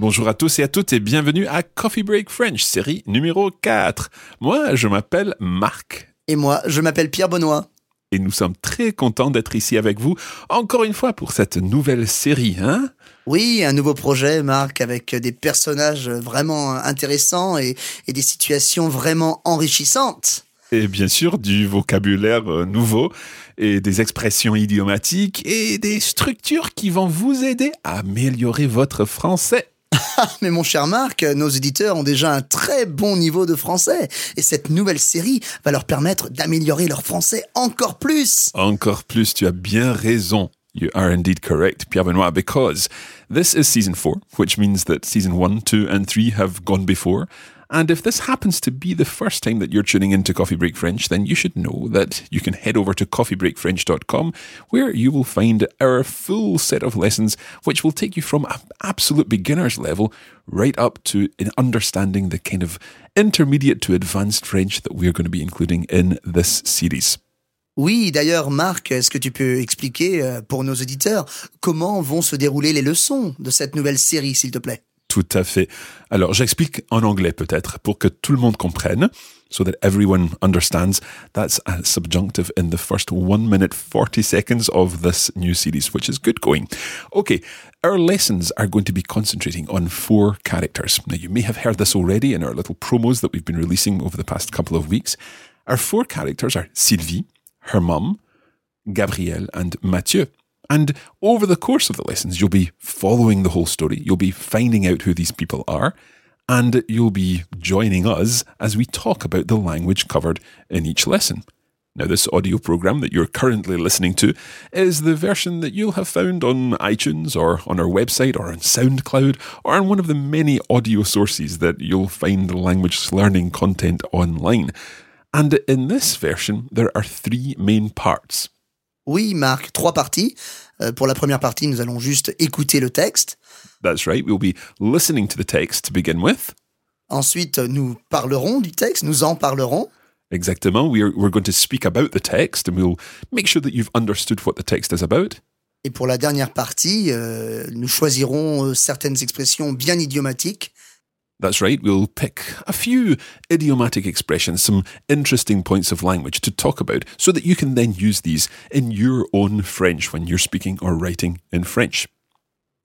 Bonjour à tous et à toutes et bienvenue à Coffee Break French, série numéro 4. Moi, je m'appelle Marc. Et moi, je m'appelle Pierre Benoît. Et nous sommes très contents d'être ici avec vous, encore une fois, pour cette nouvelle série, hein? Oui, un nouveau projet, Marc, avec des personnages vraiment intéressants et, et des situations vraiment enrichissantes. Et bien sûr, du vocabulaire nouveau et des expressions idiomatiques et des structures qui vont vous aider à améliorer votre français. Mais mon cher Marc, nos éditeurs ont déjà un très bon niveau de français et cette nouvelle série va leur permettre d'améliorer leur français encore plus. Encore plus, tu as bien raison. You are indeed correct, Pierre Benoit, because this is season four, which means that season one, two, and three have gone before. And if this happens to be the first time that you're tuning into Coffee Break French, then you should know that you can head over to coffeebreakfrench.com where you will find our full set of lessons, which will take you from an absolute beginner's level right up to understanding the kind of intermediate to advanced French that we're going to be including in this series. Oui, d'ailleurs, Marc, est-ce que tu peux expliquer euh, pour nos auditeurs comment vont se dérouler les leçons de cette nouvelle série, s'il te plaît Tout à fait. Alors, j'explique en anglais peut-être pour que tout le monde comprenne, so that everyone understands. That's a subjunctive in the first one minute 40 seconds of this new series, which is good going. Okay, our lessons are going to be concentrating on four characters. Now, you may have heard this already in our little promos that we've been releasing over the past couple of weeks. Our four characters are Sylvie, her mum, Gabrielle, and Mathieu. And over the course of the lessons, you'll be following the whole story. You'll be finding out who these people are. And you'll be joining us as we talk about the language covered in each lesson. Now, this audio program that you're currently listening to is the version that you'll have found on iTunes or on our website or on SoundCloud or on one of the many audio sources that you'll find language learning content online. And in this version, there are three main parts. Oui, Marc, trois parties. Euh, pour la première partie, nous allons juste écouter le texte. That's right, we'll be listening to the text to begin with. Ensuite, nous parlerons du texte, nous en parlerons. Exactement, we're, we're going to speak about the text and we'll make sure that you've understood what the text is about. Et pour la dernière partie, euh, nous choisirons euh, certaines expressions bien idiomatiques. That's right, we'll pick a few idiomatic expressions, some interesting points of language to talk about, so that you can then use these in your own French when you're speaking or writing in French.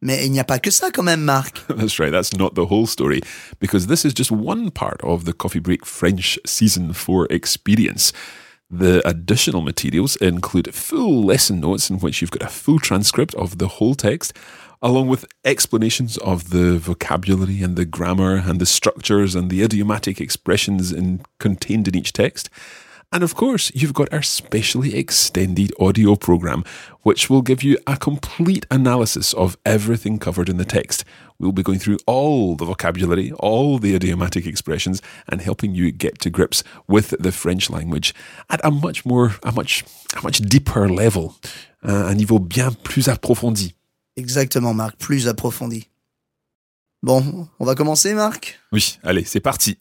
Mais il n'y a pas que ça quand même, Marc. That's right, that's not the whole story, because this is just one part of the Coffee Break French Season 4 experience. The additional materials include full lesson notes in which you've got a full transcript of the whole text, along with explanations of the vocabulary and the grammar and the structures and the idiomatic expressions in, contained in each text. And of course, you've got our specially extended audio program, which will give you a complete analysis of everything covered in the text. We'll be going through all the vocabulary, all the idiomatic expressions, and helping you get to grips with the French language at a much more, a much, a much deeper level, uh, un niveau bien plus approfondi. Exactement, Marc, plus approfondi. Bon, on va commencer, Marc? Oui, allez, c'est parti.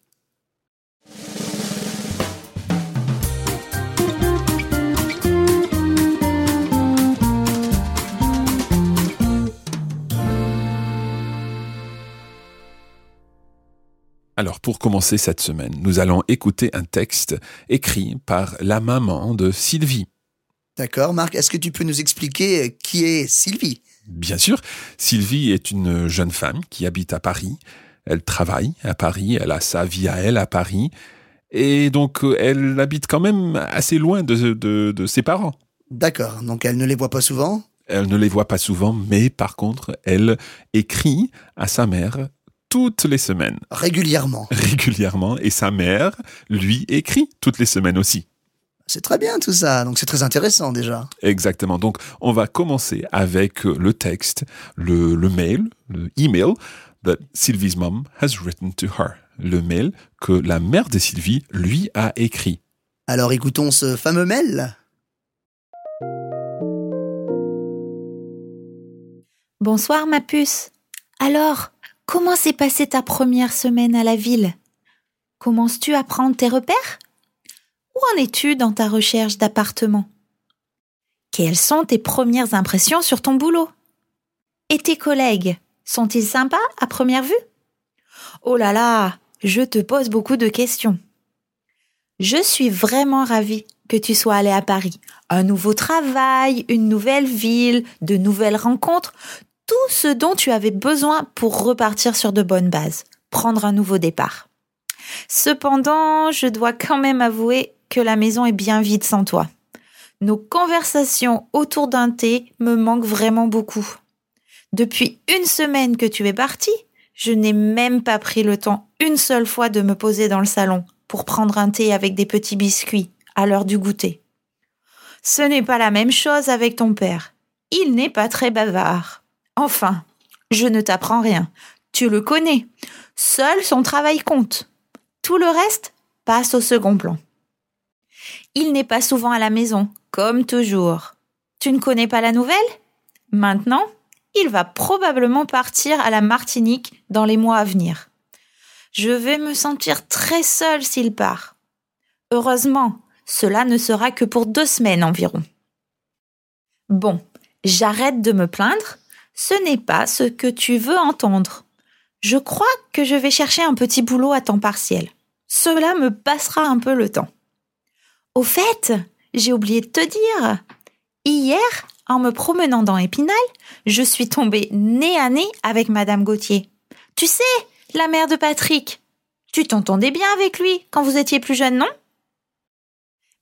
Alors pour commencer cette semaine, nous allons écouter un texte écrit par la maman de Sylvie. D'accord, Marc, est-ce que tu peux nous expliquer qui est Sylvie? Bien sûr, Sylvie est une jeune femme qui habite à Paris. Elle travaille à Paris, elle a sa vie à elle à Paris. Et donc euh, elle habite quand même assez loin de, de, de ses parents. D'accord, donc elle ne les voit pas souvent? Elle ne les voit pas souvent, mais par contre, elle écrit à sa mère toutes les semaines, Régulièrement. régulièrement, et sa mère lui écrit toutes les semaines aussi. C'est très bien tout ça, donc c'est très intéressant déjà. Exactement. Donc, on va commencer avec euh, le texte, le, le mail, le email that Sylvie's mom has written to her. Le mail que la mère de Sylvie lui a écrit. Alors écoutons ce fameux mail. Bonsoir ma puce. Alors, comment s'est passée ta première semaine à la ville? Commences-tu à prendre tes repères? En es-tu dans ta recherche d'appartement Quelles sont tes premières impressions sur ton boulot? Et tes collègues, sont-ils sympas à première vue? Oh là là, je te pose beaucoup de questions. Je suis vraiment ravie que tu sois allé à Paris. Un nouveau travail, une nouvelle ville, de nouvelles rencontres, tout ce dont tu avais besoin pour repartir sur de bonnes bases, prendre un nouveau départ. Cependant, je dois quand même avouer que la maison est bien vide sans toi. Nos conversations autour d'un thé me manquent vraiment beaucoup. Depuis une semaine que tu es parti, je n'ai même pas pris le temps une seule fois de me poser dans le salon pour prendre un thé avec des petits biscuits à l'heure du goûter. Ce n'est pas la même chose avec ton père. Il n'est pas très bavard. Enfin, je ne t'apprends rien. Tu le connais. Seul son travail compte. Tout le reste passe au second plan. Il n'est pas souvent à la maison, comme toujours. Tu ne connais pas la nouvelle? Maintenant, il va probablement partir à la Martinique dans les mois à venir. Je vais me sentir très seule s'il part. Heureusement, cela ne sera que pour deux semaines environ. Bon, j'arrête de me plaindre. Ce n'est pas ce que tu veux entendre. Je crois que je vais chercher un petit boulot à temps partiel. Cela me passera un peu le temps. Au fait, j'ai oublié de te dire. Hier, en me promenant dans Épinal, je suis tombée nez à nez avec Madame Gauthier. Tu sais, la mère de Patrick. Tu t'entendais bien avec lui quand vous étiez plus jeune, non?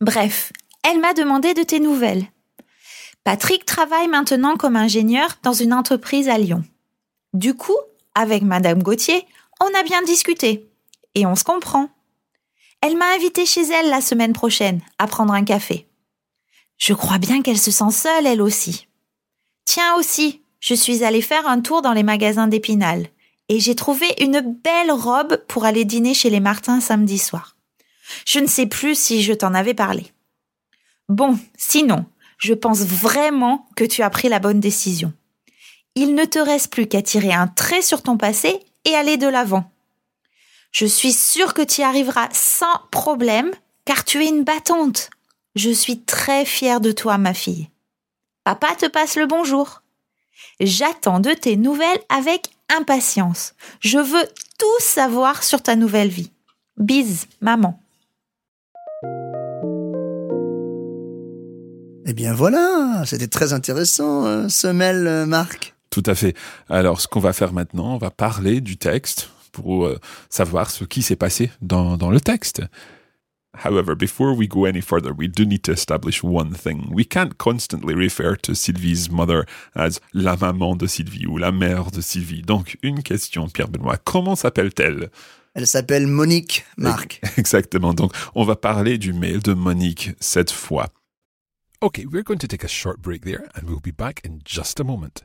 Bref, elle m'a demandé de tes nouvelles. Patrick travaille maintenant comme ingénieur dans une entreprise à Lyon. Du coup, avec Madame Gauthier, on a bien discuté. Et on se comprend. Elle m'a invité chez elle la semaine prochaine à prendre un café. Je crois bien qu'elle se sent seule, elle aussi. Tiens aussi, je suis allée faire un tour dans les magasins d'Épinal et j'ai trouvé une belle robe pour aller dîner chez les Martins samedi soir. Je ne sais plus si je t'en avais parlé. Bon, sinon, je pense vraiment que tu as pris la bonne décision. Il ne te reste plus qu'à tirer un trait sur ton passé et aller de l'avant. Je suis sûre que tu y arriveras sans problème, car tu es une battante. Je suis très fière de toi, ma fille. Papa te passe le bonjour. J'attends de tes nouvelles avec impatience. Je veux tout savoir sur ta nouvelle vie. Bise, maman. Eh bien voilà, c'était très intéressant euh, ce mail, euh, Marc. Tout à fait. Alors, ce qu'on va faire maintenant, on va parler du texte pour euh, savoir ce qui s'est passé dans, dans le texte. However, before we go any further, we do need to establish one thing. We can't constantly refer to Sylvie's mother as la maman de Sylvie ou la mère de Sylvie. Donc, une question, Pierre-Benoît. Comment s'appelle-t-elle? Elle s'appelle Monique, Marc. Exactement. Donc, on va parler du mail de Monique cette fois. Okay, we're going to take a short break there and we'll be back in just a moment.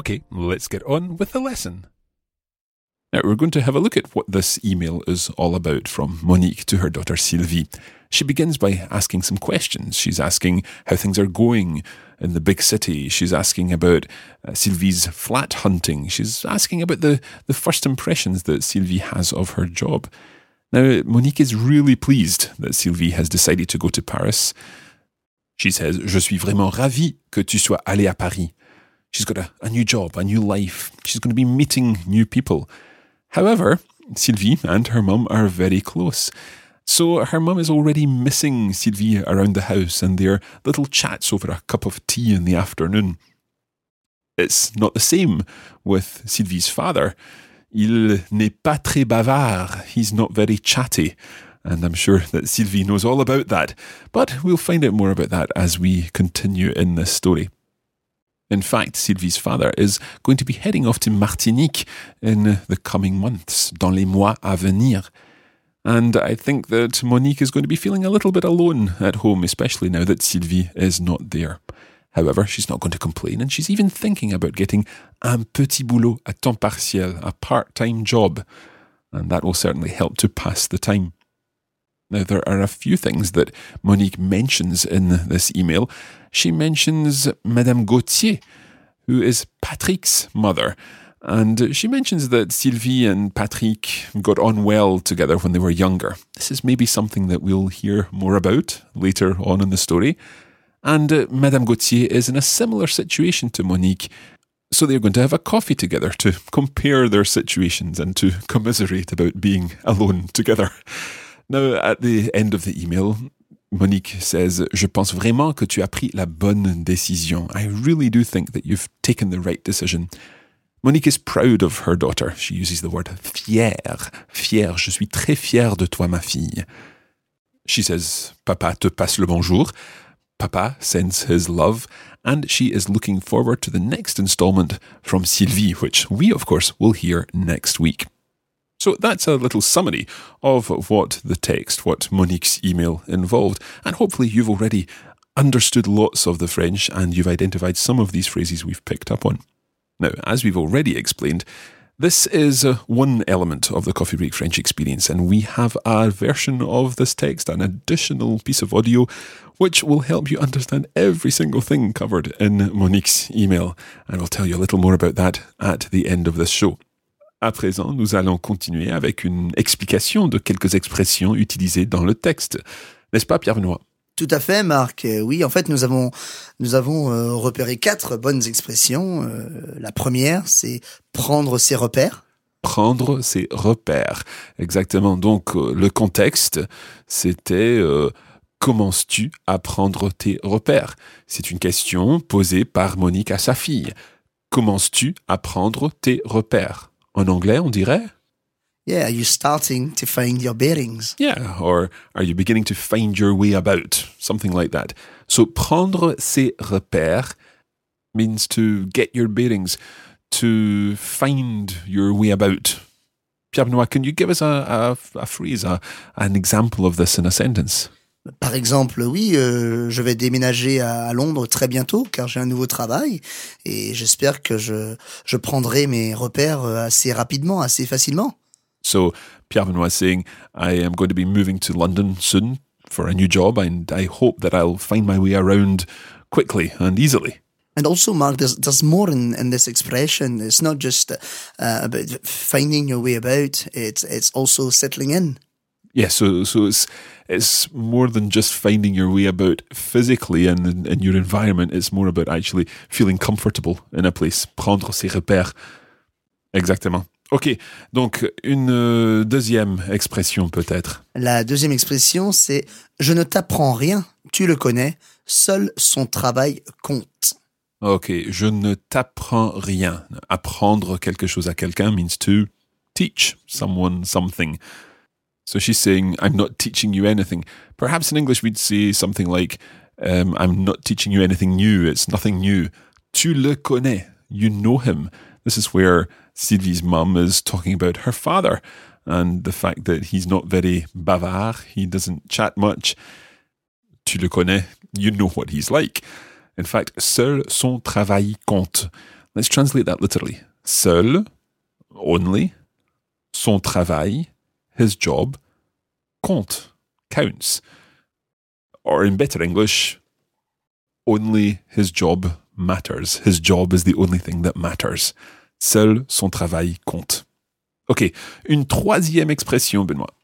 Okay, let's get on with the lesson. Now, we're going to have a look at what this email is all about from Monique to her daughter Sylvie. She begins by asking some questions. She's asking how things are going in the big city. She's asking about uh, Sylvie's flat hunting. She's asking about the, the first impressions that Sylvie has of her job. Now, Monique is really pleased that Sylvie has decided to go to Paris. She says, Je suis vraiment ravie que tu sois allée à Paris. She's got a, a new job, a new life. She's going to be meeting new people. However, Sylvie and her mum are very close. So her mum is already missing Sylvie around the house and their little chats over a cup of tea in the afternoon. It's not the same with Sylvie's father. Il n'est pas très bavard. He's not very chatty. And I'm sure that Sylvie knows all about that. But we'll find out more about that as we continue in this story. In fact, Sylvie's father is going to be heading off to Martinique in the coming months, dans les mois à venir. And I think that Monique is going to be feeling a little bit alone at home, especially now that Sylvie is not there. However, she's not going to complain, and she's even thinking about getting un petit boulot à temps partiel, a part time job. And that will certainly help to pass the time. Now, there are a few things that Monique mentions in this email. She mentions Madame Gauthier, who is Patrick's mother. And she mentions that Sylvie and Patrick got on well together when they were younger. This is maybe something that we'll hear more about later on in the story. And uh, Madame Gauthier is in a similar situation to Monique. So they're going to have a coffee together to compare their situations and to commiserate about being alone together. Now, at the end of the email, Monique says, Je pense vraiment que tu as pris la bonne décision. I really do think that you've taken the right decision. Monique is proud of her daughter. She uses the word fière. Fière. Je suis très fière de toi, ma fille. She says, Papa te passe le bonjour. Papa sends his love. And she is looking forward to the next installment from Sylvie, which we, of course, will hear next week. So that's a little summary of what the text, what Monique's email involved. And hopefully you've already understood lots of the French and you've identified some of these phrases we've picked up on. Now, as we've already explained, this is uh, one element of the Coffee Break French experience, and we have a version of this text, an additional piece of audio, which will help you understand every single thing covered in Monique's email. And I'll tell you a little more about that at the end of this show. À présent, nous allons continuer avec une explication de quelques expressions utilisées dans le texte. N'est-ce pas, Pierre Benoît Tout à fait, Marc. Euh, Oui, en fait, nous avons nous avons euh, repéré quatre bonnes expressions. Euh, la première, c'est prendre ses repères. Prendre ses repères. Exactement. Donc, euh, le contexte, c'était euh, commences-tu à prendre tes repères? C'est une question posée par Monique à sa fille. Commences-tu à prendre tes repères? En anglais, on dirait Yeah, are you starting to find your bearings? Yeah, or are you beginning to find your way about? Something like that. So, prendre ses repères means to get your bearings, to find your way about. Pierre Benoit, can you give us a, a, a phrase, a, an example of this in a sentence? Par exemple, oui, euh, je vais déménager à, à Londres très bientôt car j'ai un nouveau travail et j'espère que je, je prendrai mes repères euh, assez rapidement, assez facilement. So, Pierre Benoit is saying, I am going to be moving to London soon for a new job, and I hope that I'll find my way around quickly and easily. And also, Mark, there's, there's more in, in this expression. It's not just uh, about finding your way about. It's it's also settling in. Yeah, so so it's it's more than just finding your way about physically and in, your environment. It's more about actually feeling comfortable in a place. Prendre ses repères. Exactement. Ok, donc une euh, deuxième expression peut-être. La deuxième expression, c'est je ne t'apprends rien, tu le connais. Seul son travail compte. Ok, je ne t'apprends rien. Apprendre quelque chose à quelqu'un means to teach someone something. So she's saying, I'm not teaching you anything. Perhaps in English we'd say something like, um, I'm not teaching you anything new. It's nothing new. Tu le connais. You know him. This is where Sylvie's mum is talking about her father and the fact that he's not very bavard. He doesn't chat much. Tu le connais. You know what he's like. In fact, seul son travail compte. Let's translate that literally. Seul, only, son travail, his job, compte, counts. Or in better English, only his job matters. His job is the only thing that matters. Seul son travail compte. Ok, une troisième expression, Benoît.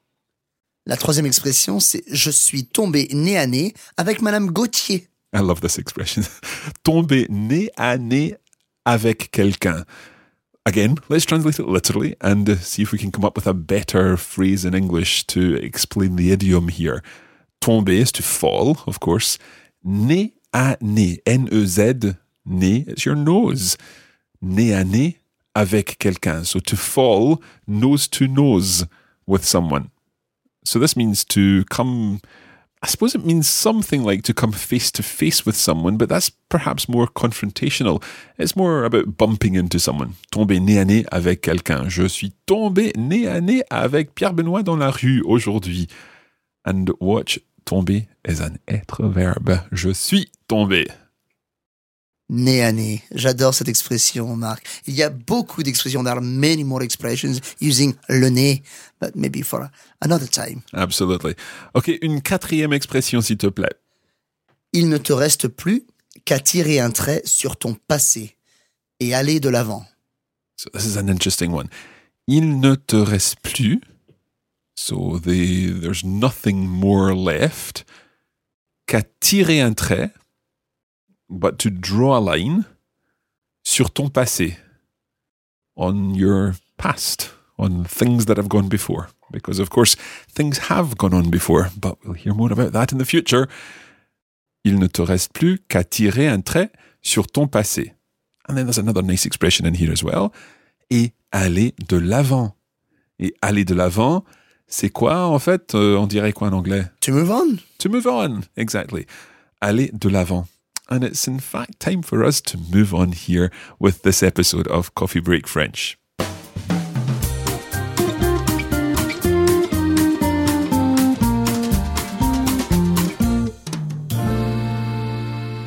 La troisième expression, c'est je suis tombé nez à nez avec Madame Gauthier. I love this expression. Tomber nez à nez avec quelqu'un. Again, let's translate it literally and uh, see if we can come up with a better phrase in English to explain the idiom here. Tomber is to fall, of course. Nez à nez, N-E-Z, nez, it's your nose. Nez à nez avec quelqu'un. So to fall nose to nose with someone. So this means to come I suppose it means something like to come face to face with someone, but that's perhaps more confrontational. It's more about bumping into someone. Tomber nez à nez avec quelqu'un. Je suis tombé nez à nez avec Pierre Benoît dans la rue aujourd'hui. And watch, tomber is an être verbe. Je suis tombé. Nez à nez. J'adore cette expression, Marc. Il y a beaucoup d'expressions. There are many more expressions using le nez, but maybe for another time. Absolutely. Ok, une quatrième expression, s'il te plaît. Il ne te reste plus qu'à tirer un trait sur ton passé et aller de l'avant. So this is an interesting one. Il ne te reste plus. So the, there's nothing more left qu'à tirer un trait, but to draw a line sur ton passé, on your past, on things that have gone before. Because of course, things have gone on before, but we'll hear more about that in the future. Il ne te reste plus qu'à tirer un trait sur ton passé. And then there's another nice expression in here as well. Et aller de l'avant. Et aller de l'avant, c'est quoi en fait? Euh, On dirait quoi en anglais? To move on. To move on, exactly. Aller de l'avant. And it's in fact time for us to move on here with this episode of Coffee Break French.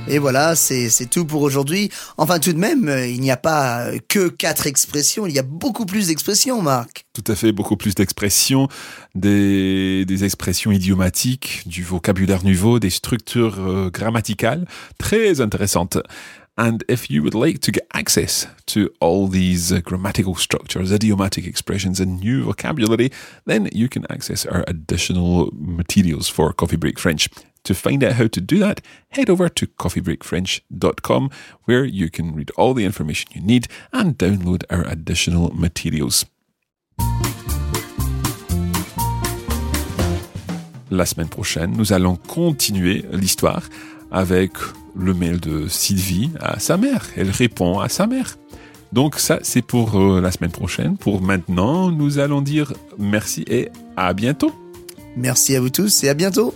Et voilà, c'est tout pour aujourd'hui. Enfin, tout de même, euh, il n'y a pas euh, que quatre expressions, il y a beaucoup plus d'expressions, Marc. Tout à fait, beaucoup plus d'expressions, des, des expressions idiomatiques, du vocabulaire nouveau, des structures euh, grammaticales très intéressantes. And if you would like to get access to all these uh, grammatical structures, idiomatic expressions, and new vocabulary, then you can access our additional materials for Coffee Break French. To find out how to do that, head over to coffeebreakfrench.com where you can read all the information you need and download our additional materials. La semaine prochaine, nous allons continuer l'histoire avec le mail de Sylvie à sa mère. Elle répond à sa mère. Donc ça, c'est pour euh, la semaine prochaine. Pour maintenant, nous allons dire merci et à bientôt. Merci à vous tous et à bientôt.